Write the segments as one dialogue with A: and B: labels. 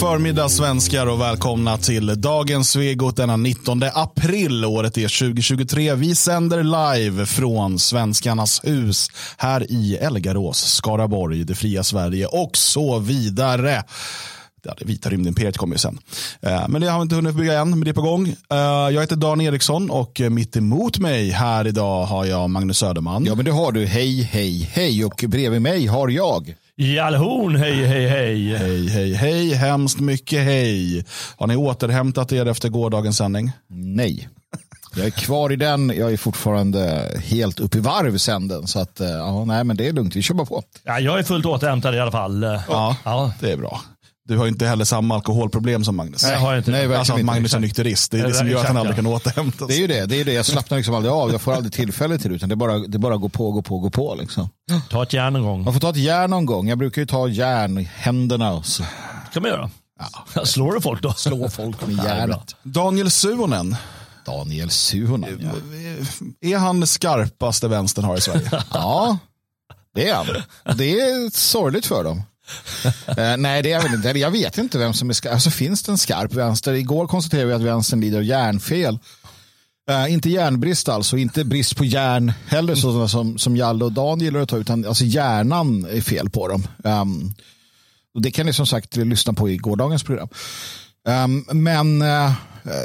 A: förmiddag svenskar och välkomna till dagens Svegot denna 19 april. Året är 2023. Vi sänder live från Svenskarnas hus här i Elgarås, Skaraborg, det fria Sverige och så vidare. Ja, det vita rymdimperiet kommer ju sen. Eh, men det har vi inte hunnit bygga än, men det är på gång. Eh, jag heter Dan Eriksson och mitt emot mig här idag har jag Magnus Söderman.
B: Ja, men det har du. Hej, hej, hej. Och bredvid mig har jag.
C: Jalhorn, hej, hej, hej.
A: Hej, hej, hej. Hemskt mycket hej. Har ni återhämtat er efter gårdagens sändning?
B: Nej. Jag är kvar i den. Jag är fortfarande helt uppe i varv sen den. Så att, eh, ja, nej, men det är lugnt. Vi kör bara på.
C: Ja, jag är fullt återhämtad i alla fall.
A: Ja,
C: Ja.
A: det är bra. Du har ju inte heller samma alkoholproblem som Magnus.
C: Nej, jag har inte
B: Nej,
C: det.
B: verkligen
A: Alltså att
B: inte.
A: Magnus är nykterist. Det är det
C: Ja,
A: som gör att han aldrig
C: ja.
A: kan återhämta
B: Det är
A: sig.
B: ju det. Det är ju det. Jag slappnar liksom aldrig av. Jag får aldrig tillfälle till det. Utan det är bara, det är bara gå på, gå på, gå på. Liksom.
C: Ta ett järn någon gång.
B: Man får ta ett järn någon gång. Jag brukar ju ta järn i händerna och så
C: kan man göra. Ja. Slår du folk då?
B: slå folk med
C: det
B: järnet.
A: Daniel Suhonen,
B: Daniel Suhonen. Ja.
A: är han skarpaste vänstern har i Sverige?
B: Ja, det är han. Det är sorgligt för dem. Eh, nej, det är väl inte. Jag vet inte vem som är skarp. Alltså, finns det en skarp vänster? Igår konstaterade vi att vänstern lider av järnfel. Uh, eh, inte järnbrist alltså, inte brist på järn heller sådana som, som Jalle och Dan gillar att ta, utan alltså hjärnan är fel på dem. Um, och det kan ni som sagt lyssna på i gårdagens program. Um, men uh,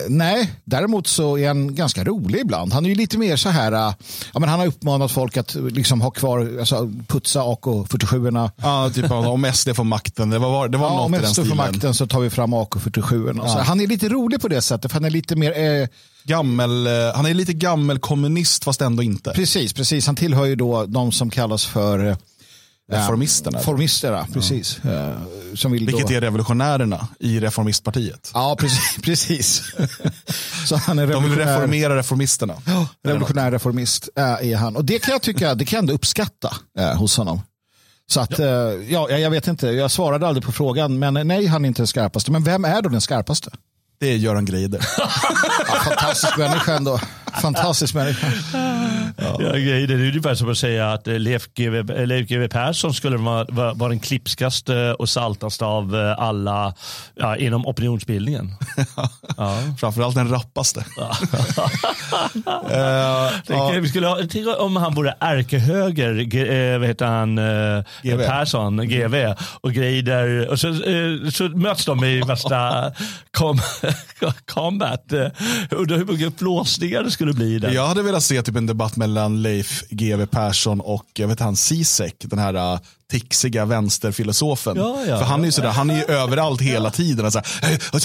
B: nej, däremot så är han ganska rolig ibland. Han är ju lite mer så här, eh, ja, men han har uppmanat folk att liksom ha kvar, alltså, putsa AK47.
A: ja, typ om SD får makten. Det var, det var
B: Ja,
A: något
B: om
A: i den
B: SD får
A: stilen.
B: makten så tar vi fram AK47. Ja. Han är lite rolig på det sättet, för han är lite mer, eh,
A: Gammel, eh, han är lite gammel kommunist fast ändå inte.
B: precis, precis. Han tillhör ju då de som kallas för eh,
A: Reformisterna.
B: Formisterna, precis. Eh, som vill
A: Vilket
B: då...
A: är revolutionärerna i reformistpartiet.
B: Ja, precis. precis. så han är
A: De vill
B: revolutionär,
A: reformera reformisterna.
B: revolutionär reformist äh, är han. Och det kan jag tycka, det kan jag ändå uppskatta äh, hos honom. Så att, ja. ja, jag vet inte, jag svarade aldrig på frågan, men nej, han är inte den skarpaste. Men vem är då den skarpaste?
A: Det är Göran Greider.
B: Ja, fantastisk människa ändå. Fantastisk människa.
C: Ja. grejer, det är ungefär som att säga att eh, Leif GW, eh, Leif GW Persson skulle vara, vara, vara den klipskaste och saltaste av eh, alla ja, inom opinionsbildningen. Ja.
A: Framförallt den rappaste.
C: Tänk,
A: ja.
C: vi skulle ha, tänk om han vore ärkehöger, G- vad heter han,
A: GV.
C: Persson, GV, och Greider. Och så, så möts de i värsta com combat. Undrar hur mycket flåsningar det skulle bli där.
A: Jag hade velat se typ en debatt mellan Leif GW Persson och jag vet han Zizek, den här uh, tixiga vänsterfilosofen.
C: Ja, ja,
A: För han är ju sådär, han är ju överallt hela tiden. Och, så här, och,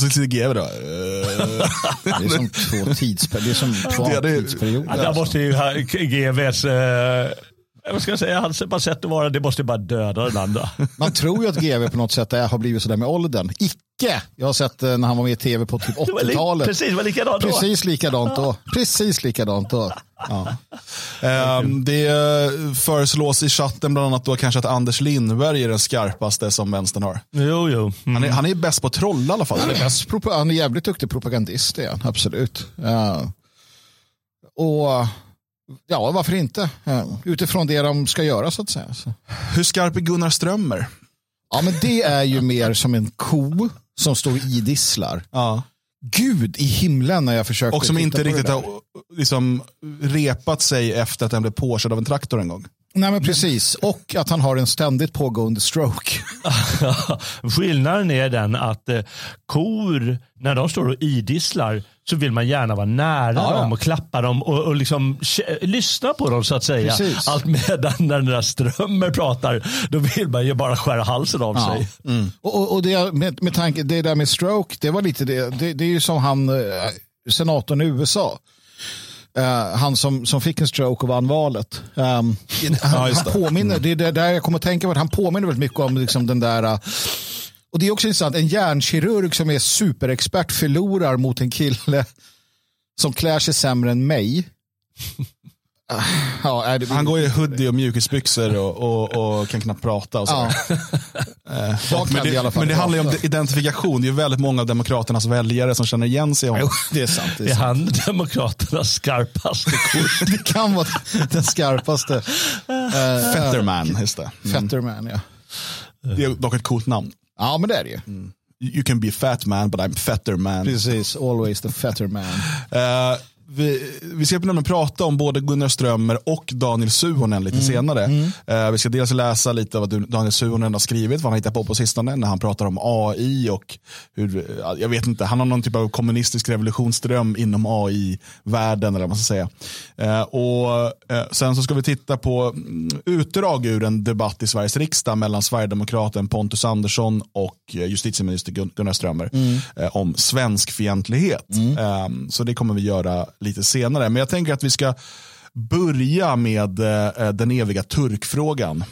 A: så sitter GW då. eh,
B: Det är som två tidsperioder. Det är som två
A: Ja, det är-
B: tidsperioder.
C: Ja, där måste ju GVs, eh, vad ska jag säga, hans bara sätt att vara, det måste ju bara döda den andra.
B: Man tror ju att GV på något sätt är, har blivit sådär med åldern. Icke! Jag har sett eh, när han var med i tv på typ
C: Det var li-
B: 80-talet.
C: Precis, var likadant då.
B: Precis likadant då. Precis likadant då. Ja.
A: Ehm, det eh, föreslås i chatten bland annat då kanske att Anders Lindberg är den skarpaste som vänstern har.
C: Jo, jo. Mm.
A: Han är, han är bäst på att trolla i alla fall.
B: Han är, bäst, han är jävligt duktig propagandist, han. Absolut. Ja. Och ja, varför inte? Ja. Utifrån det de ska göra så att säga. Så.
A: Hur skarp är Gunnar Strömmer?
B: Ja, men det är ju mer som en ko som står och idisslar.
A: Ja.
B: Gud i himlen när jag försökte
A: Och som inte riktigt har liksom, repat sig efter att den blev påkörd av en traktor en gång.
B: Nej, men precis. Och att han har en ständigt pågående stroke.
C: Skillnaden är den att eh, kor, när de står och idisslar, så vill man gärna vara nära
B: Ja, ja.
C: dem och klappa dem och, och liksom lyssna på dem så att säga.
B: Precis.
C: Allt medan när den där strömmer pratar, då vill man ju bara skära halsen av
B: Ja.
C: sig.
B: Och, och, och det, med, med tanke, det där med stroke, det var lite det. Det, det är ju som han, eh, senatorn i USA. Eh, han som, som fick en stroke och vann valet. Um, han,
A: just
B: han påminner, det är där jag kommer att tänka på, han påminner väldigt mycket om liksom den där eh, och det är också intressant, en hjärnkirurg som är superexpert förlorar mot en kille som klär sig sämre än mig. Ja, är det,
A: Han går i hoodie och mjukisbyxor och, och, och kan knappt prata. Och så.
B: ja.
A: Eh, men det, men det handlar ju om identifikation. Det är ju väldigt många av Demokraternas väljare som känner igen sig.
B: Jo, det är sant. Det är
C: Är han Demokraternas skarpaste kort?
B: Det kan vara den skarpaste.
A: Fetterman, just det.
B: Fetterman, ja.
A: Det är dock ett coolt namn.
B: Ja, men det är det ju.
A: You can be a fat man, but I'm fatter man.
B: Precis, always the fatter man.
A: Eh, vi, vi ska nämligen prata om både Gunnar Strömmer och Daniel Suhonen lite senare. Eh, vi ska dels läsa lite av vad Daniel Suhonen har skrivit, vad han har hittat på på sistone, när han pratar om AI och hur, ja, jag vet inte, han har någon typ av kommunistisk revolutionsdröm inom AI-världen eller vad man ska säga. Eh, och eh, Sen så ska vi titta på mm, utdrag ur en debatt i Sveriges riksdag mellan Sverigedemokraten Pontus Andersson och eh, justitieminister Gun- Gunnar Strömmer eh, om svensk fientlighet. Eh, så det kommer vi göra lite senare. Men jag tänker att vi ska börja med eh, den eviga turkfrågan.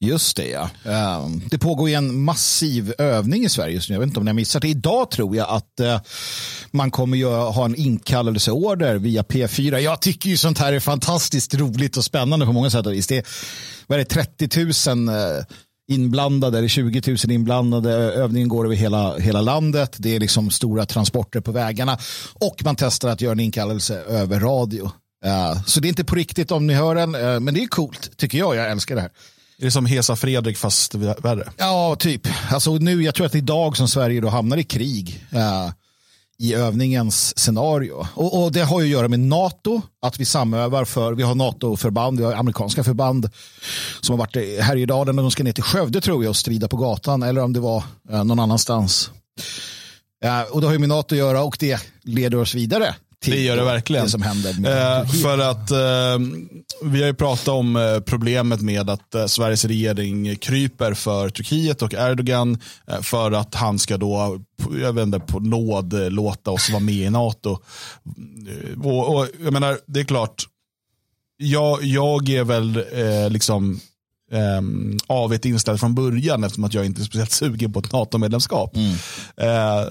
B: Just det, ja. Ehm, det pågår ju en massiv övning i Sverige just nu. Jag vet inte om ni har missat det. Idag tror jag att eh, man kommer ju ha en inkallelseorder via P4. Jag tycker ju sånt här är fantastiskt roligt och spännande på många sätt och vis. Det är, vad är det, 30 000 eh, inblandade eller 20 000 inblandade. Övningen går över hela, hela landet. Det är liksom stora transporter på vägarna och man testar att göra en inkallelse över radio. Eh, Så det är inte på riktigt om ni hör den, eh, men det är coolt tycker jag. Jag älskar det här.
A: Är det som Hesa Fredrik fast värre?
B: Ja, typ. Alltså nu, jag tror att det är idag som Sverige då hamnar i krig eh, i övningens scenario. Och, och det har ju att göra med NATO, att vi samövar för, vi har NATO-förband, vi har amerikanska förband som har varit i Härjedalen och de ska ner till Skövde tror jag och strida på gatan eller om det var eh, någon annanstans. Eh, och det har ju med NATO att göra och det leder oss vidare.
A: Det gör det verkligen.
B: Det som händer
A: Eh, för att eh, vi har ju pratat om eh, problemet med att eh, Sveriges regering kryper för Turkiet och Erdogan eh, för att han ska då, jag vet inte, på nåd eh, låta oss vara med i NATO. Och, och jag menar, det är klart, jag, jag är väl liksom um, avigt inställd från början eftersom att jag inte är speciellt sugen på ett NATO-medlemskap. Eh,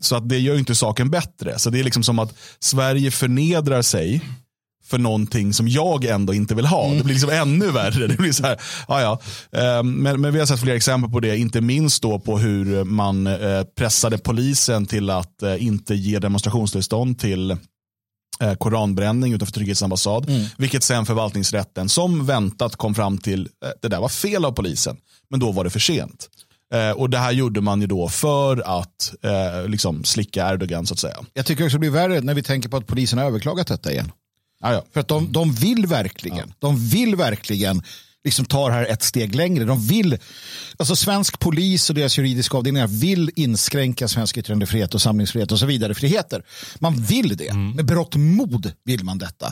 A: så att det gör inte saken bättre. Så det är liksom som att Sverige förnedrar sig för någonting som jag ändå inte vill ha. Det blir liksom ännu värre. Det blir så här, ja. Eh, Men, men vi har sett flera exempel på det, inte minst då på hur man eh, pressade polisen till att eh, inte ge demonstrationstillstånd till koranbränning utanför Turkiets ambassad. Vilket sen förvaltningsrätten som väntat kom fram till eh, det där var fel av polisen. Men då var det för sent. Eh, och det här gjorde man ju då för att eh, liksom slicka Erdogan så att säga.
B: Jag tycker också det blir värre när vi tänker på att polisen har överklagat detta igen.
A: Ja, ja.
B: För att de, de vill verkligen, de vill verkligen liksom ta det här ett steg längre. De vill, alltså svensk polis och deras juridiska avdelningar vill inskränka svensk yttrandefrihet och samlingsfrihet och så vidare friheter. Man vill det, med berått mod vill man detta.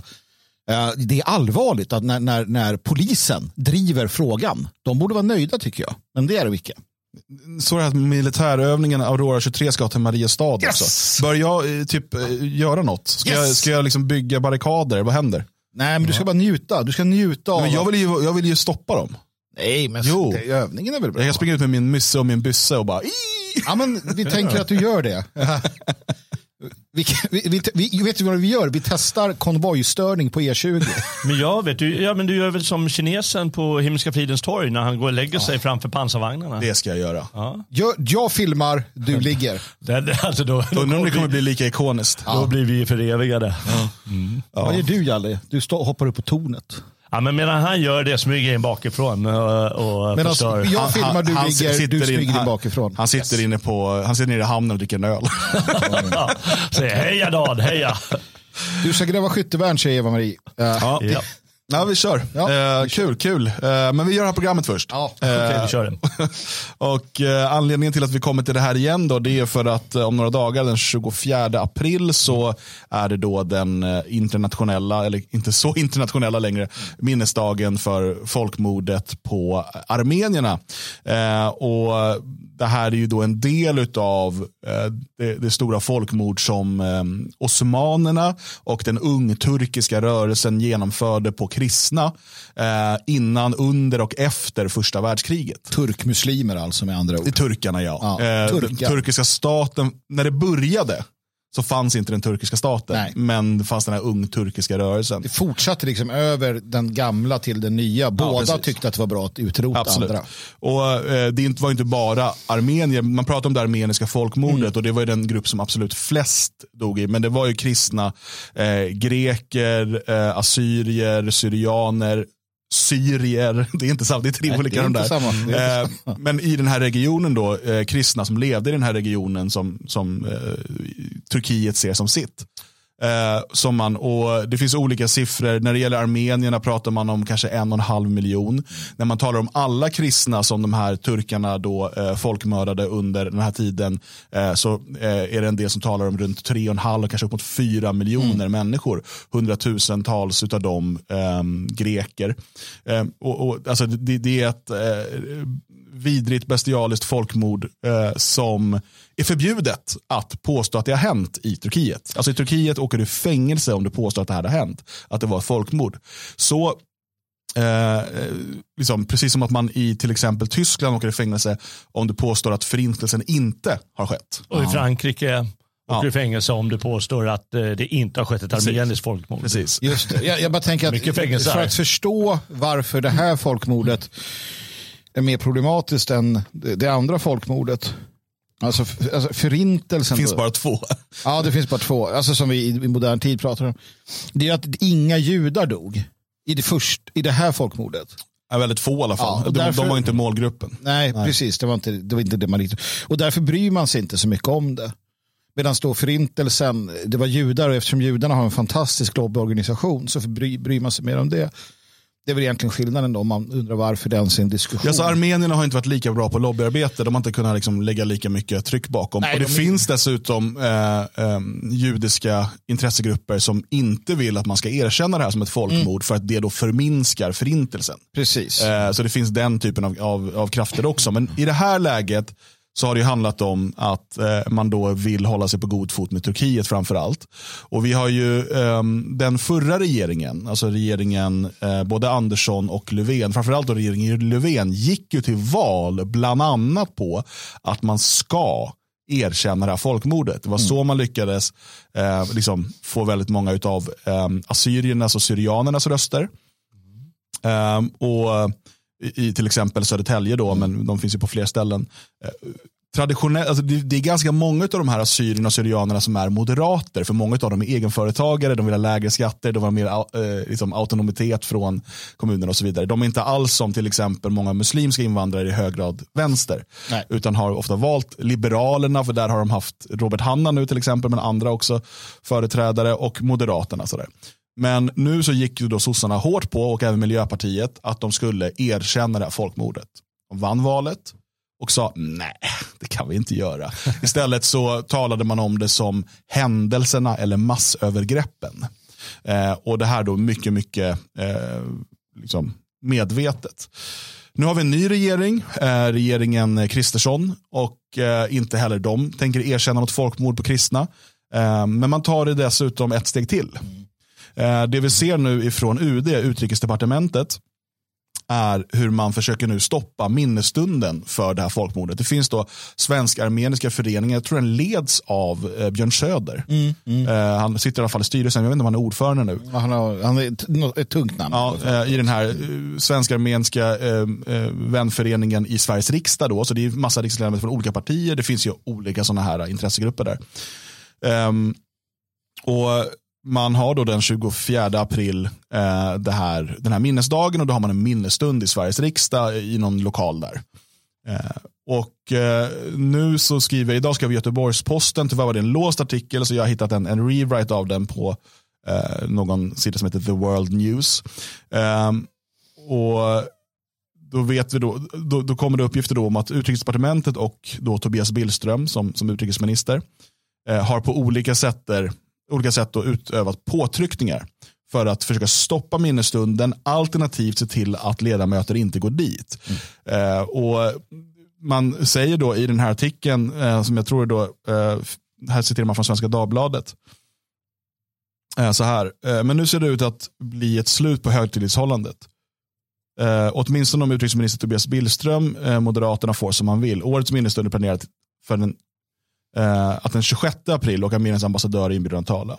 B: Eh, Det är allvarligt att när, när, när polisen driver frågan. De borde vara nöjda tycker jag, men det är de icke.
A: Så det här militärövningen Aurora 23 ska till Mariestad
B: Yes!
A: också. Bör jag eh, typ eh, göra något? Ska jag,
B: Yes!
A: ska jag liksom bygga barrikader? Vad händer?
B: Nej, men du ska bara njuta. Du ska njuta av...
A: Men jag, vill ju, jag vill ju stoppa dem.
B: Nej, men
A: Jo.
B: det, övningen är väl bra?
A: Jag kan springa ut med min mysse och min bysse och bara "Ii!"
B: Ja, men vi tänker att du gör det. Vi, vi, vi, vi, vet du vad vi gör? Vi testar konvojstörning på E20.
C: Men jag vet, du, ja, men du gör väl som kinesen på Himmelska fridens torg när han går och lägger sig framför pansarvagnarna.
A: Det ska jag göra.
B: Jag, jag filmar, du ligger.
C: Det, det, alltså då, då,
A: Undrar om det kommer
C: bli,
A: bli lika ikoniskt.
C: då blir vi förevigade.
B: Vad gör du Jalle? Du stå, hoppar upp på tornet.
C: Ja, men medan han gör det smyger jag in bakifrån och, och
B: Men
C: förstör.
B: alltså, jag filmar, du
A: han
B: ligger,
A: sitter
B: du
A: in-
B: smyger in
A: han-
B: bakifrån.
A: Han sitter inne på, han sitter nere i hamnen och dricker en öl.
C: Ja, Säger heja Dan, heja.
B: Du ska gräva skyttevärn säger Eva-Marie. Uh,
A: Ja.
C: Ja.
A: Ja, vi kör.
B: Ja,
A: eh, kul, kul. Eh, men vi gör det här programmet först.
B: Ja,
C: Okej, vi kör den.
A: Och eh, anledningen till att vi kommer till det här igen då, det är för att eh, om några dagar, den 24 april, så är det då den eh, internationella, eller inte så internationella längre, minnesdagen för folkmordet på armenierna. Eh, och det här är ju då en del av eh, det, det stora folkmord som eh, osmanerna och den ungturkiska rörelsen genomförde på kristna eh, innan, under och efter första världskriget.
B: Turkmuslimer alltså med andra ord.
A: turkarna ja.
B: Ja,
A: eh,
B: turkar.
A: turkiska staten, när det började så fanns inte den turkiska staten.
B: Nej.
A: Men det fanns den här ungturkiska rörelsen.
B: Det fortsatte liksom över den gamla till den nya. Båda
A: precis.
B: tyckte att det var bra att utrota
A: Absolut.
B: andra.
A: Och eh, Det var inte bara armenier, man pratar om det armeniska folkmordet
B: Mm.
A: och det var ju den grupp som absolut flest dog i. Men det var ju kristna, eh, greker, eh, assyrier, syrianer, syrier. Det är inte samma, det är tre
B: Nej,
A: olika de där.
B: samma.
A: Eh, men i den här regionen då, eh, kristna som levde i den här regionen som, som eh, Turkiet ser som sitt. Eh, som man, och det finns olika siffror. När det gäller armenierna pratar man om kanske en och en halv miljon. När man talar om alla kristna som de här turkarna då eh, folkmördade under den här tiden eh, så eh, är det en del som talar om runt tre och en halv, kanske upp mot fyra miljoner människor. Hundratusentals av dem eh, greker. Eh, och, och, alltså det, det är ett eh, vidrigt bestialiskt folkmord eh, som är förbjudet att påstå att det har hänt i Turkiet. Alltså i Turkiet åker du fängelse om du påstår att det här har hänt. Att det var ett folkmord. Så Eh, liksom, precis som att man i till exempel Tyskland åker i fängelse om du påstår att förintelsen inte har skett.
C: Och i Frankrike åker
A: Ja.
C: du i fängelse om du påstår att eh, det inte har skett ett armeniskt folkmord.
A: Precis.
B: Just det. Jag, jag bara tänker att för att förstå varför det här folkmordet är mer problematiskt än det, det andra folkmordet. Alltså, alltså förintelsen.
A: Det finns
B: då.
A: bara två.
B: Ja, det finns bara två. Alltså som vi i, i modern tid pratar om. Det är att inga judar dog i det, först, i det här folkmordet.
A: Är väldigt få i alla fall.
B: Ja, därför-
A: de var inte målgruppen.
B: Nej, precis. Det var, inte, det var inte det man riktigt... Och därför bryr man sig inte så mycket om det. Medan då förintelsen, det var judar och eftersom judarna har en fantastisk lobbyorganisation så bry, bryr man sig mer om det. Det är väl egentligen skillnaden då om man undrar varför det ens är en diskussion.
A: Ja, så armenierna har inte varit lika bra på lobbyarbete. De har inte kunnat liksom lägga lika mycket tryck bakom.
B: Nej,
A: och det
B: de
A: finns dessutom eh, eh, judiska intressegrupper som inte vill att man ska erkänna det här som ett folkmord
B: Mm.
A: för att det då förminskar förintelsen.
B: Precis.
A: Eh, så det finns den typen av, av, av krafter också. Men i det här läget så har det ju handlat om att eh, man då vill hålla sig på god fot med Turkiet framför allt. Och vi har ju ehm, den förra regeringen, alltså regeringen eh, både Andersson och Löfven, framförallt då regeringen Löfven, gick ju till val bland annat på att man ska erkänna det här folkmordet. Det var så man lyckades eh, liksom få väldigt många av eh, assyriernas och syrianernas röster. Ehm, och i, i till exempel Södertälje då, men de finns ju på fler ställen. Eh, traditionell, alltså det, det är ganska många av de här assyrierna och syrianerna som är moderater, för många av dem är egenföretagare, de vill ha lägre skatter, de vill ha mer eh, liksom autonomitet från kommunerna och så vidare. De är inte alls som till exempel många muslimska invandrare i hög grad vänster,
B: Nej.
A: utan har ofta valt Liberalerna, för där har de haft Robert Hanna nu till exempel, men andra också företrädare och Moderaterna. Sådär. Men nu så gick ju då sossarna hårt på, och även Miljöpartiet, att de skulle erkänna det här folkmordet. De vann valet och sa nej, det kan vi inte göra. Istället så talade man om det som händelserna eller massövergreppen. Eh, och det här då mycket, mycket eh, liksom medvetet. Nu har vi en ny regering, eh, regeringen Kristersson, och eh, inte heller de tänker erkänna något folkmord på kristna. Eh, men man tar det dessutom ett steg till. Eh, det vi ser nu ifrån UD, utrikesdepartementet, är hur man försöker nu stoppa minnesstunden för det här folkmordet. Det finns då svensk-armeniska föreningar, jag tror den leds av eh, Björn Söder. Eh, han sitter i alla fall i styrelsen, jag vet inte om han är ordförande nu.
B: Han har, han är ett, tungt namn.
A: Ja, eh, I den här eh, svensk-armeniska eh, vänföreningen i Sveriges riksdag. Då, så det är massa riksdagsledamöter från olika partier. Det finns ju olika sådana här intressegrupper där. Ehm, och man har då den 24 april eh, det här, den här minnesdagen och då har man en minnesstund i Sveriges riksdag i någon lokal där. Eh, och eh, nu så skriver jag, idag ska vi Göteborgs-Posten, tyvärr var det en låst artikel så jag har hittat en, en rewrite av den på eh, någon sida som heter The World News. Eh, och då, vet vi då, då, då kommer det uppgifter då om att utrikesdepartementet och då Tobias Billström som, som utrikesminister eh, har på olika sätt, olika sätt då utövat påtryckningar för att försöka stoppa minnesstunden alternativt se till att ledamöter inte går dit. Eh, och man säger då i den här artikeln, eh, som jag tror då, eh, här citerar man från Svenska Dagbladet, eh, så här, eh, men nu ser det ut att bli ett slut på högtidlighållandet. Eh, åtminstone om utrikesminister Tobias Billström, eh, Moderaterna, får som man vill. Årets minnesstund är planerat för den, eh, att den 26 april och Armeniens ambassadör är inbjuden att tala.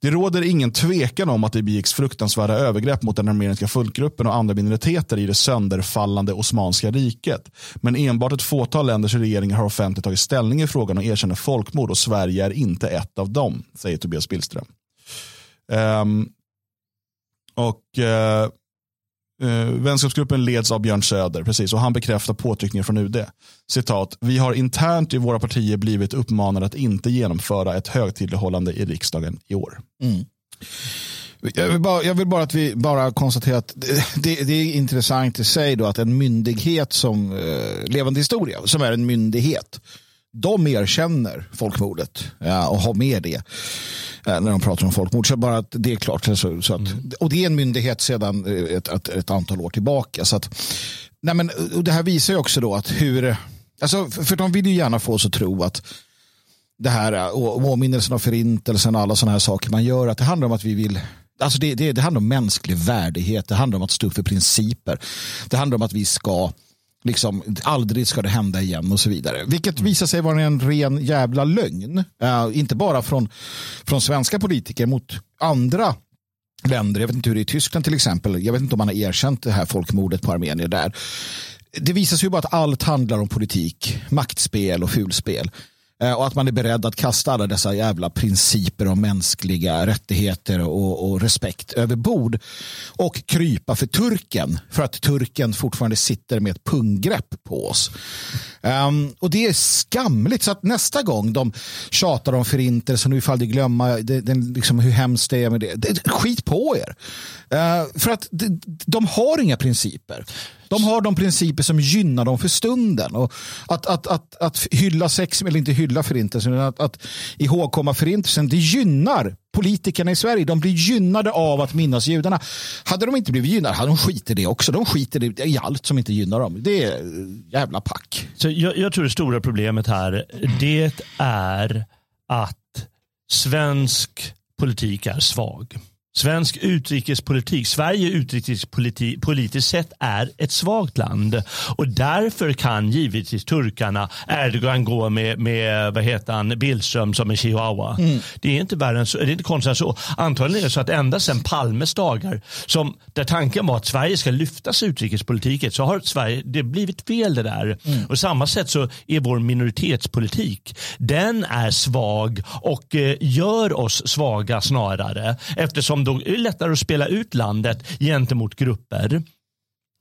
A: Det råder ingen tvekan om att det begicks fruktansvärda övergrepp mot den armeniska folkgruppen och andra minoriteter i det sönderfallande Osmanska riket. Men enbart ett fåtal länders regeringar har offentligt tagit ställning i frågan och erkänner folkmord och Sverige är inte ett av dem, säger Tobias Billström. Um, och uh, Uh, vänskapsgruppen leds av Björn Söder, precis, och han bekräftar påtryckningar från UD. Citat, vi har internt i våra partier blivit uppmanade att inte genomföra ett högtidlighållande i riksdagen i år.
B: Mm. Jag vill, bara, jag vill, bara, att vi bara konstaterar att det, det, är intressant i sig då att en myndighet som eh, Levande historia, som är en myndighet, de erkänner folkmordet ja, och har med det eh, när de pratar om folkmord. Så bara att det är klart. Så, så att, mm. Och det är en myndighet sedan eh, ett, ett, ett, antal år tillbaka. Så att, nej men, och det här visar ju också då att hur, alltså, för de vill ju gärna få oss att tro att det här och åminnelsen av förintelsen och alla sådana här saker man gör, att det handlar om att vi vill Alltså det, det, det handlar om mänsklig värdighet, det handlar om att stå för principer. Det handlar om att vi ska liksom, aldrig ska det hända igen och så vidare. Vilket visar sig vara en ren jävla lögn. Uh, inte bara från, från svenska politiker mot andra länder. Jag vet inte hur det är i Tyskland till exempel. Jag vet inte om man har erkänt det här folkmordet på armenier där. Det visar sig ju bara att allt handlar om politik, maktspel och fulspel. Eh, och att man är beredd att kasta alla dessa jävla principer om mänskliga rättigheter och, och, respekt över bord. Och krypa för turken. För att turken fortfarande sitter med ett punggrepp på oss. Um, och det är skamligt. Så att nästa gång de tjatar om förintelsen och ifall de glömma det, det, liksom hur hemskt det är med det. det skit på er. Uh, för att de, de har inga principer. De har de principer som gynnar dem för stunden. Och att, att, att, att hylla sex, eller inte hylla förintelsen, utan att, att ihågkomma förintelsen, det gynnar politikerna i Sverige. De blir gynnade av att minnas judarna. Hade de inte blivit gynnade hade de skiter i det också. De skiter i allt som inte gynnar dem. Det är jävla pack.
C: Så jag, jag tror det stora problemet här, det är att svensk politik är svag. Svensk utrikespolitik, Sverige utrikespolitiskt sett är ett svagt land och därför kan givetvis turkarna, Erdogan gå med, med vad heter han, Billström som en chihuahua. Mm. Det är inte värre än så, det är inte konstigt än så. Antagligen är det så att ända sedan Palmes dagar, som, där tanken var att Sverige ska lyftas utrikespolitiken, så har Sverige, det blivit fel det där. Mm. Och samma sätt så är vår minoritetspolitik, den är svag och eh, gör oss svaga snarare eftersom då är det lättare att spela ut landet gentemot grupper.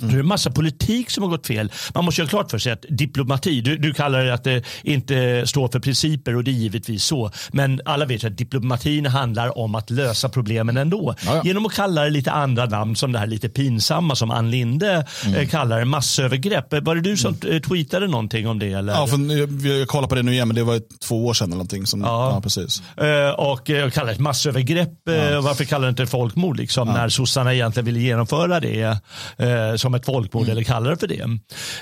C: Mm. Det är en massa politik som har gått fel. Man måste göra klart för sig att diplomati, du, du kallar det att det inte står för principer och det är givetvis så. Men alla vet att diplomatin handlar om att lösa problemen ändå. Jaja. Genom att kalla det lite andra namn som det här lite pinsamma som Ann Linde mm. Eh, kallar det massövergrepp. Var det du som mm. tweetade någonting om det? Eller?
A: Ja, för jag kollar på det nu igen men det var två år sedan eller någonting. Som, ja. ja precis.
C: Och uh, kallar det övergrepp. Ja. varför kallar det inte folkmord liksom, ja. när sossarna egentligen ville genomföra det? Som ett folkmord mm. eller kallar det för det.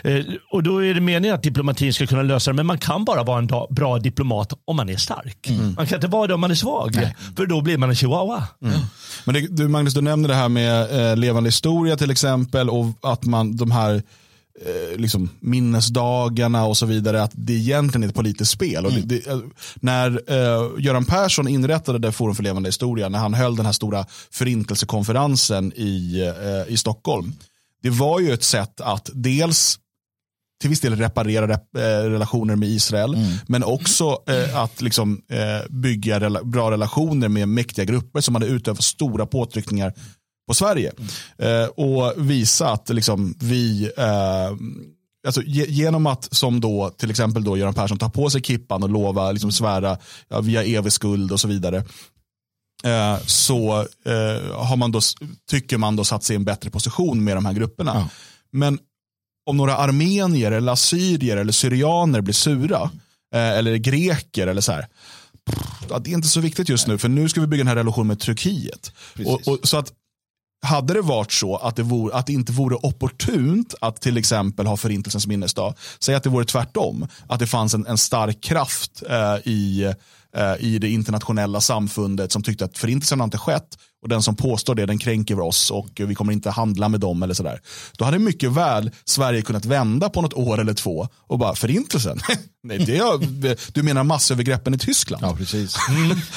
C: Eh, och då är det meningen att diplomatin ska kunna lösa det, men man kan bara vara en bra diplomat om man är stark. Mm. Man kan inte vara det om man är svag, Nej. för då blir man en chihuahua. Mm.
A: Men det, du, Magnus, du nämnde det här med eh, levande historia till exempel och att man de här eh, liksom, minnesdagarna och så vidare, att det egentligen är ett politiskt spel. Mm. Och det, det, eh, när eh, Göran Persson inrättade det Forum för levande historia, när han höll den här stora förintelsekonferensen i, eh, i Stockholm, det var ju ett sätt att dels till viss del reparera rep eh, relationer med Israel, mm. men också eh, att liksom, eh, bygga rela bra relationer med mäktiga grupper som hade utövat stora påtryckningar på Sverige. Mm. och visa att liksom, vi, eh, alltså, genom att som då till exempel då Göran Persson tar på sig kippan och lova, liksom, svära ja, via evig skuld och så vidare, Eh, så eh, har man då, tycker man då satt sig i en bättre position med de här grupperna. Ja. Men om några armenier, eller assyrier eller syrianer blir sura, eh, eller greker eller så här, ja, det är inte så viktigt just nu, för nu ska vi bygga den här relationen med Turkiet. Och, och, så att hade det varit så att det, vore, att det inte vore opportunt att till exempel ha förintelsens minnesdag, säg att det vore tvärtom, att det fanns en, en stark kraft eh, i Eh, i det internationella samfundet som tyckte att förintelsen har inte skett och den som påstår det den kränker oss och vi kommer inte handla med dem eller sådär. Då hade mycket väl Sverige kunnat vända på något år eller två och bara förintelsen, Nej, det är, du menar massövergreppen i Tyskland?
B: Ja, precis.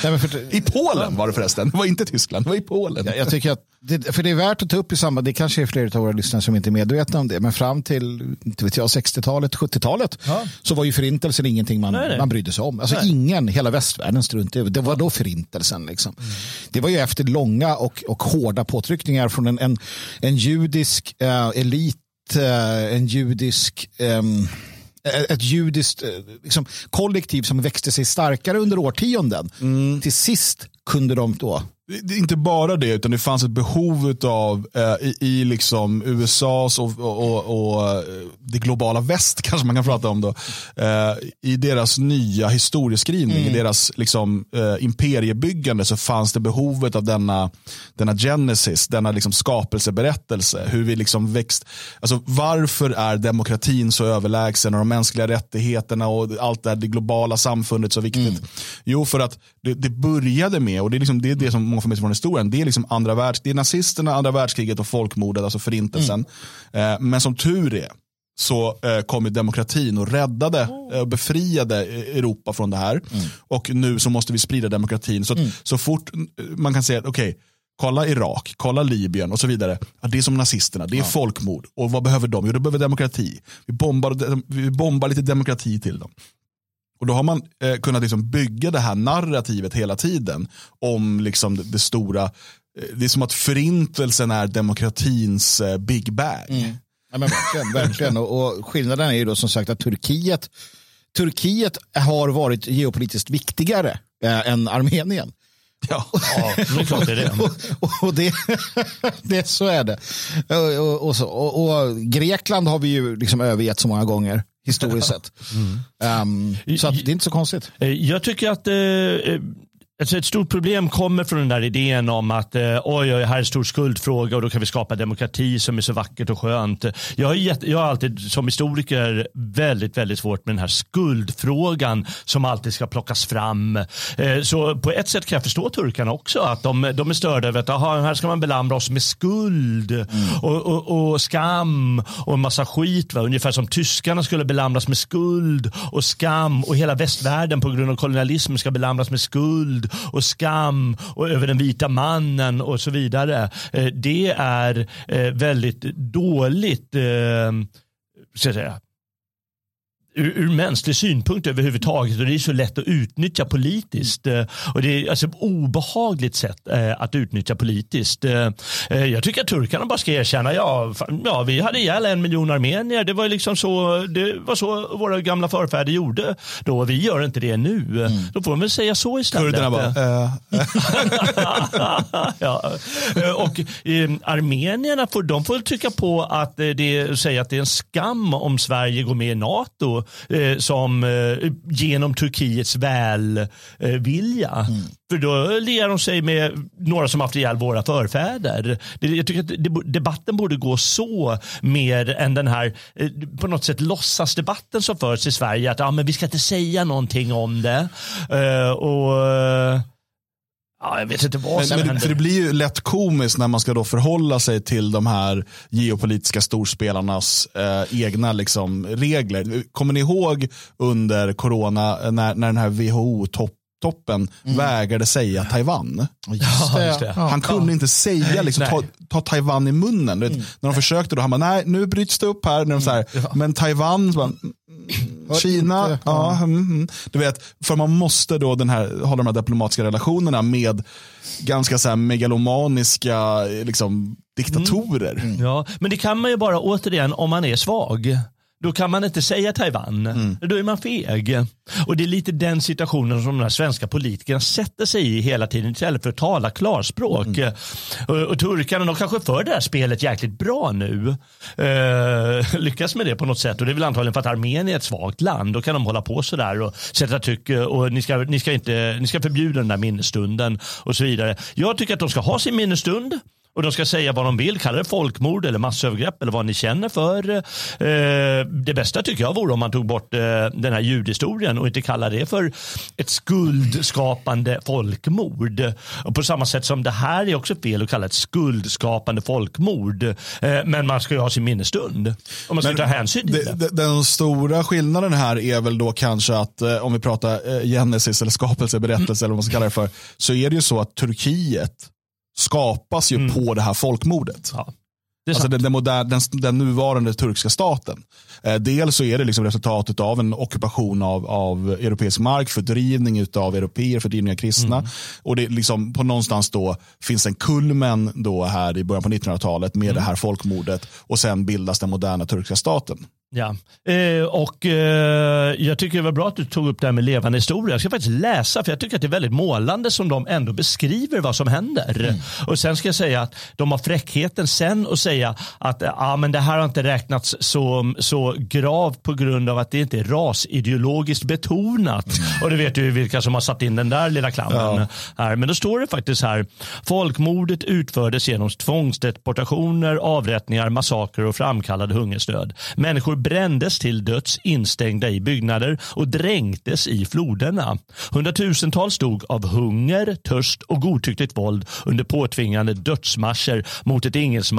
A: Nej, för, I Polen var det förresten. Det var inte Tyskland, det var i Polen.
B: Jag, jag tycker att det, för det är värt att ta upp i samband, det kanske är flera av våra lyssnare som inte är medvetna om det, men fram till inte vet jag, 60-talet, 70-talet
C: Ja.
B: så var ju förintelsen ingenting man,
C: Nej, nej.
B: man brydde sig om. Alltså
C: Nej.
B: ingen, hela västvärlden struntade i det. Var då förintelsen. Liksom.
C: Mm.
B: Det var ju efter långa och, och hårda påtryckningar från en, en, en judisk eh, elit, eh, en judisk ehm, ett judiskt eh, liksom, kollektiv som växte sig starkare under årtionden.
C: Mm.
B: Till sist kunde de då
A: Det är inte bara det, utan det fanns ett behov av eh, i, i liksom USAs och, och, och, eh, det globala väst, kanske man kan prata om då, eh, i deras nya historieskrivning, i deras liksom, eh, imperiebyggande så fanns det behovet av denna, denna genesis, denna liksom skapelseberättelse, hur vi liksom växt, alltså varför är demokratin så överlägsen och de mänskliga rättigheterna och allt det här, det globala samfundet så viktigt? Jo, för att det, det började med, och det är, liksom, det, är det som sig från historien, det är, liksom andra världs, det är nazisterna, andra världskriget och folkmordet, alltså förintelsen. Eh, men som tur är så eh, kom ju demokratin och räddade eh, och befriade Europa från det här. Och nu så måste vi sprida demokratin. Så, att, så fort man kan säga, okej, kolla Irak, kolla Libyen och så vidare. Ja, det är som nazisterna, det är folkmord. Och vad behöver de? Jo, de behöver demokrati. Vi bombar, vi bombar lite demokrati till dem. Och då har man eh, kunnat liksom bygga det här narrativet hela tiden om liksom det, det stora. Eh, det är som att förintelsen är demokratins eh, big bang.
B: Ja, men verkligen, verkligen. Och, och skillnaden är ju då som sagt att Turkiet, Turkiet har varit geopolitiskt viktigare eh, än Armenien.
A: Ja.
C: Ja, det är klart det är det.
B: Och, och det, det, så är det. Och, och Grekland har vi ju liksom övergett så många gånger historiskt sett. Um, så att det är inte så konstigt.
C: Eh, Jag tycker att eh, eh, alltså ett stort problem kommer från den där idén om att eh, oj, oj, här är en stor skuldfråga och då kan vi skapa demokrati som är så vackert och skönt. Jag har, jätte, jag har alltid som historiker väldigt, väldigt svårt med den här skuldfrågan som alltid ska plockas fram. Eh, så på ett sätt kan jag förstå turkarna också, att de, de är störda över att aha, här ska man belamra oss med skuld och, och, och skam och en massa skit. Va? Ungefär som tyskarna skulle belamras med skuld och skam och hela västvärlden på grund av kolonialism ska belamras med skuld och skam och över den vita mannen och så vidare. Eh, det är eh, väldigt dåligt eh, så att säga, ur, ur mänsklig synpunkt överhuvudtaget och det är så lätt att utnyttja politiskt. Eh, Och det är alltså ett obehagligt sätt eh, att utnyttja politiskt. Eh, Jag tycker att turkarna bara ska erkänna, ja, fan, ja vi hade ihjäl en miljon armenier. Det var liksom så, det var så våra gamla förfäder gjorde. Då, vi gör inte det nu. Då får de väl säga så istället.
A: Kurderna bara, eh,
C: ja. Och eh, armenierna får, de får trycka på att det, säga att det är en skam om Sverige går med i NATO eh, som eh, genom Turkiets välvilja. Vilja. För då lirar de sig med några som haft ihjäl våra förfäder. Det, jag tycker att debatten borde gå så mer än den här eh, på något sätt låtsasdebatten som förs i Sverige. Att ja, men vi ska inte säga någonting om det. Eh, och eh, Ja, jag vet inte vad som
A: Men,
C: händer.
A: för det blir ju lätt komiskt när man ska då förhålla sig till de här geopolitiska storspelarnas eh, egna liksom, regler. Kommer ni ihåg under corona eh, när, när den här WHO-toppen vägrade säga Taiwan?
C: Ja, just det.
A: Han kunde inte säga, liksom, ta, ta Taiwan i munnen. Du vet, När de försökte då, han bara, nej nu bryts det upp här. När de så här Men Taiwan, så bara, mm, Kina, ja. mm, mm. Du vet, för man måste då den här, ha de här diplomatiska relationerna med ganska så här megalomaniska liksom, diktatorer.
C: Ja, men det kan man ju bara återigen om man är svag. Då kan man inte säga Taiwan. Då är man feg. Och det är lite den situationen som de här svenska politikerna sätter sig i hela tiden istället för att tala klarspråk. Och, och turkarna de kanske för det här spelet jäkligt bra nu. Eh, lyckas med det på något sätt. Och det är väl antagligen för att Armenien är ett svagt land. Då kan de hålla på sådär och sätta tryck. Och ni ska, ni, ska inte, ni ska förbjuda den där minnesstunden och så vidare. Jag tycker att de ska ha sin minnesstund. Och de ska säga vad de vill, kalla det folkmord eller massövergrepp eller vad ni känner för. Eh, det bästa tycker jag vore om man tog bort eh, den här ljudhistorien och inte kallar det för ett skuldskapande folkmord. Och på samma sätt som det här är också fel att kalla ett skuldskapande folkmord. Eh, men man ska ju ha sin minnesstund. Och man ska
A: Men
C: ta hänsyn till
A: det- Den stora skillnaden här är väl då kanske att om vi pratar Genesis eller skapelse, berättelse eller vad man ska kalla det för, så är det ju så att Turkiet skapas ju på det här folkmordet.
C: Ja,
A: Alltså den, den, modern, den, den nuvarande turkiska staten. Eh, dels så är det liksom resultatet av en ockupation av, av europeisk mark, fördrivning av europeer, fördrivning av kristna. Och det liksom på någonstans då finns en kulmen då här i början på 1900-talet med det här folkmordet och sen bildas den moderna turkiska staten.
C: Ja, eh, och eh, jag tycker det var bra att du tog upp det här med levande historia. Jag ska faktiskt läsa för jag tycker att det är väldigt målande som de ändå beskriver vad som händer. Och sen ska jag säga att de har fräckheten sen att säga att ah, men det här har inte räknats så, så gravt på grund av att det inte är rasideologiskt betonat. Och det vet ju vilka som har satt in den där lilla klammen. Här. Men då står det faktiskt här, folkmordet utfördes genom tvångsdeportationer, avrättningar, massakrer och framkallad hungersnöd. Människor brändes till döds instängda i byggnader och dränktes i floderna. Hundratusentals dog av hunger, törst och godtyckligt våld under påtvingande dödsmarscher mot ett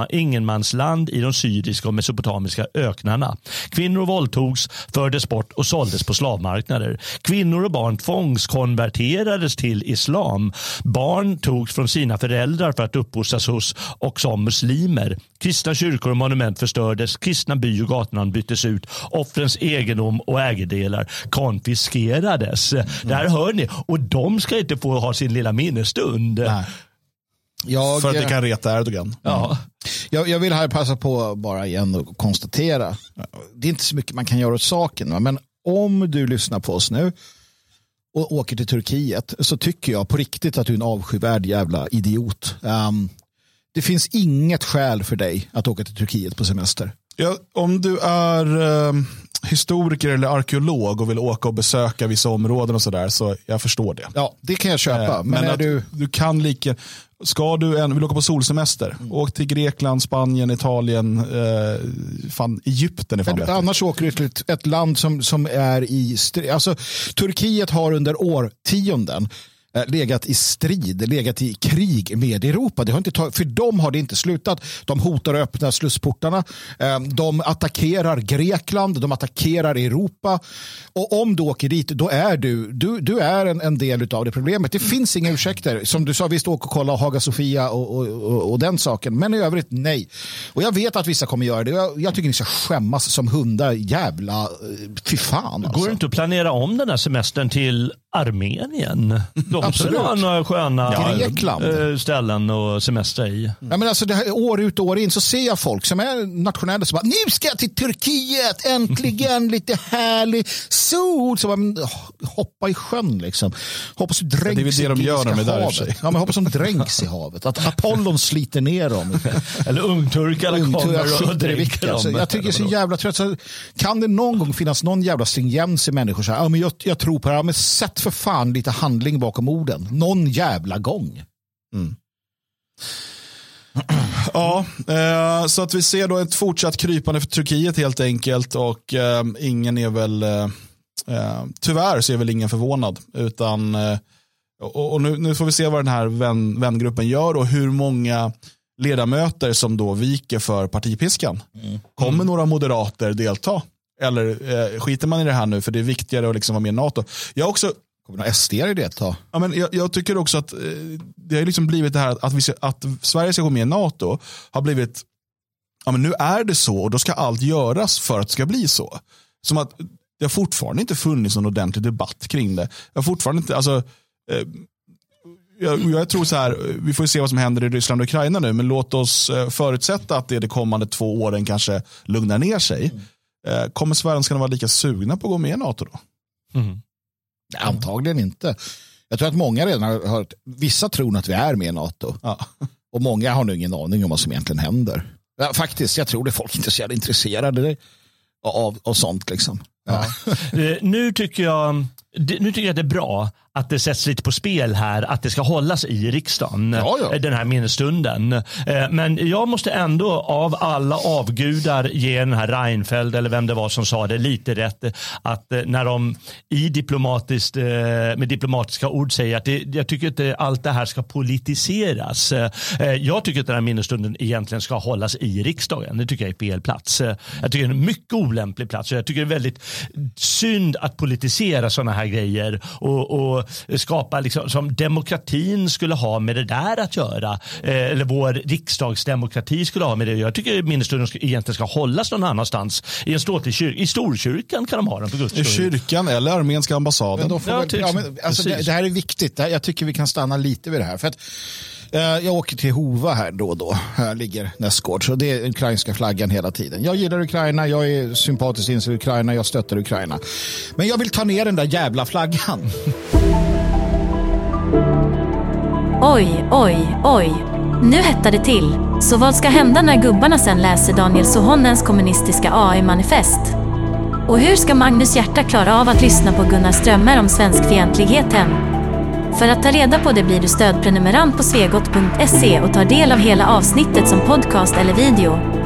C: ingenmansland i de syriska och mesopotamiska öknarna. Kvinnor våldtogs, fördes bort och såldes på slavmarknader. Kvinnor och barn tvångskonverterades till islam. Barn togs från sina föräldrar för att uppfostras hos och som muslimer. Kristna kyrkor och monument förstördes. Kristna by och gatunamn byttes ut. Offrens egendom och ägodelar konfiskerades. Det här hör ni. Och de ska inte få ha sin lilla minnesstund.
A: Nej.
B: Jag,
A: För att det kan reta Erdogan.
C: Ja.
B: jag, jag vill här passa på bara igen och konstatera. Det är inte så mycket man kan göra åt saken. Men om du lyssnar på oss nu och åker till Turkiet så tycker jag på riktigt att du är en avskyvärd jävla idiot. Ehm, det finns inget skäl för dig att åka till Turkiet på semester.
A: Ja, om du är eh, historiker eller arkeolog och vill åka och besöka vissa områden och sådär, så jag förstår det.
B: Ja, det kan jag köpa.
A: Eh,
B: men är
A: att
B: du...
A: du kan lika, ska du en, vill åka på solsemester, åk till Grekland, Spanien, Italien, eh, fan, Egypten är fan
B: Men
A: bättre.
B: annars åker du till ett, ett land som, som är i alltså Turkiet har under årtionden legat i strid, legat i krig med Europa. Det har inte tag- för dem har det inte slutat. De hotar att öppna slussportarna. Eh, De attackerar Grekland, de attackerar Europa. Och om du åker dit, då är du, du, du är en, en del av det problemet. Det finns inga ursäkter. Som du sa, visst åk och kolla Haga Sofia och, och, och, och den saken. Men i övrigt, nej. Och jag vet att vissa kommer göra det. Jag, jag tycker ni ska skämmas som hundar. Jävla, eh, fy fan alltså.
C: Går det inte att planera om den här semestern till Armenien? De
B: Absolut.
C: skulle ha några sköna
B: Grekland.
C: eh, ställen och semester i.
B: Ja, men alltså det här, år ut och år in så ser jag folk som är nationella som bara, nu ska jag till Turkiet, äntligen lite härlig sol. Så bara, hoppa i sjön liksom. Hoppas du dränks
A: det är väl det de gör när de är där i
B: havet.
A: sig.
B: Ja, men hoppas de dränks i havet. Att Apollon sliter ner dem.
C: Eller ungturkarna
B: Ungtur,
C: kommer
B: jag
C: och dränker
B: vilket. Alltså,
C: dem.
B: jag tycker det är så jävla trött. Så kan det någon gång finnas någon jävla stringens i människor? Så här, ja, men jag, jag tror på det här. Men sätt för fan lite handling bakom orden. Någon jävla gång.
A: Ja, eh, så att vi ser då ett fortsatt krypande för Turkiet helt enkelt och eh, ingen är väl, eh, tyvärr så är väl ingen förvånad utan och, och nu, nu får vi se vad den här vän, vängruppen gör och hur många ledamöter som då viker för partipiskan. Kommer några moderater delta? Eller eh, skiter man i det här nu för det är viktigare att liksom vara med i NATO? Jag har också
B: Kommer några SD i det ta?
A: Ja, men jag, jag tycker också att eh, det har liksom blivit det här att, att, vi, ska- att Sverige ska gå med i NATO har blivit, ja men nu är det så och då ska allt göras för att det ska bli så. Som att det har fortfarande inte funnits någon ordentlig debatt kring det. Jag har fortfarande inte, alltså, eh, jag, jag tror så här, vi får se vad som händer i Ryssland och Ukraina nu, men låt oss eh, förutsätta att det de kommande två åren kanske lugnar ner sig. Eh, kommer svenskarna vara lika sugna på att gå med i NATO då?
C: Mm.
B: Antagligen inte. Jag tror att många redan har hört, vissa tror att vi är med i NATO.
A: Ja.
B: Och många har nu ingen aning om vad som egentligen händer. Ja, faktiskt, jag tror det folk inte är så jävla intresserade av, av sånt. Liksom. Ja.
C: Eh, nu, tycker jag, nu tycker jag att det är bra att det sätts lite på spel här, att det ska hållas i riksdagen,
B: Ja, ja.
C: eh, den här minnesstunden. Eh, Men jag måste ändå av alla avgudar ge den här Reinfeldt, eller vem det var som sa det, lite rätt. Att eh, när de i diplomatiskt, med diplomatiska ord säger att det, jag tycker inte allt det här ska politiseras. Jag tycker att den här minnesstunden egentligen ska hållas i riksdagen. Det tycker jag är fel plats. Jag tycker det är en mycket olämplig plats. och Jag tycker det är väldigt synd att politisera sådana här grejer och, och skapa liksom, som demokratin skulle ha med det där att göra. Eh, Eller vår riksdagsdemokrati skulle ha med det. Jag tycker minnesstunden egentligen ska hållas någon annanstans. I en ståtlig kyrka. I Storkyrkan kan de ha den
A: I kyrkan eller armeniska ambassaden.
B: Men då får
C: Ja,
B: väl, ja, men, alltså, det, det här är viktigt. Det här, jag tycker vi kan stanna lite vid det här. För att, Eh, jag åker till Hova här då och då. Här ligger nästgårds. Så det är ukrainska flaggan hela tiden. Jag gillar Ukraina, jag är sympatiskt inställd i Ukraina, jag stöttar Ukraina. Men jag vill ta ner den där jävla flaggan.
D: Oj, oj, oj. Nu hettar det till. Så vad ska hända när gubbarna sen läser Daniel Sohonens kommunistiska AI-manifest? Och hur ska Magnus Hjärta klara av att lyssna på Gunnar Strömmer om svenskfientligheten? För att ta reda på det blir du stödprenumerant på svegot.se och tar del av hela avsnittet som podcast eller video.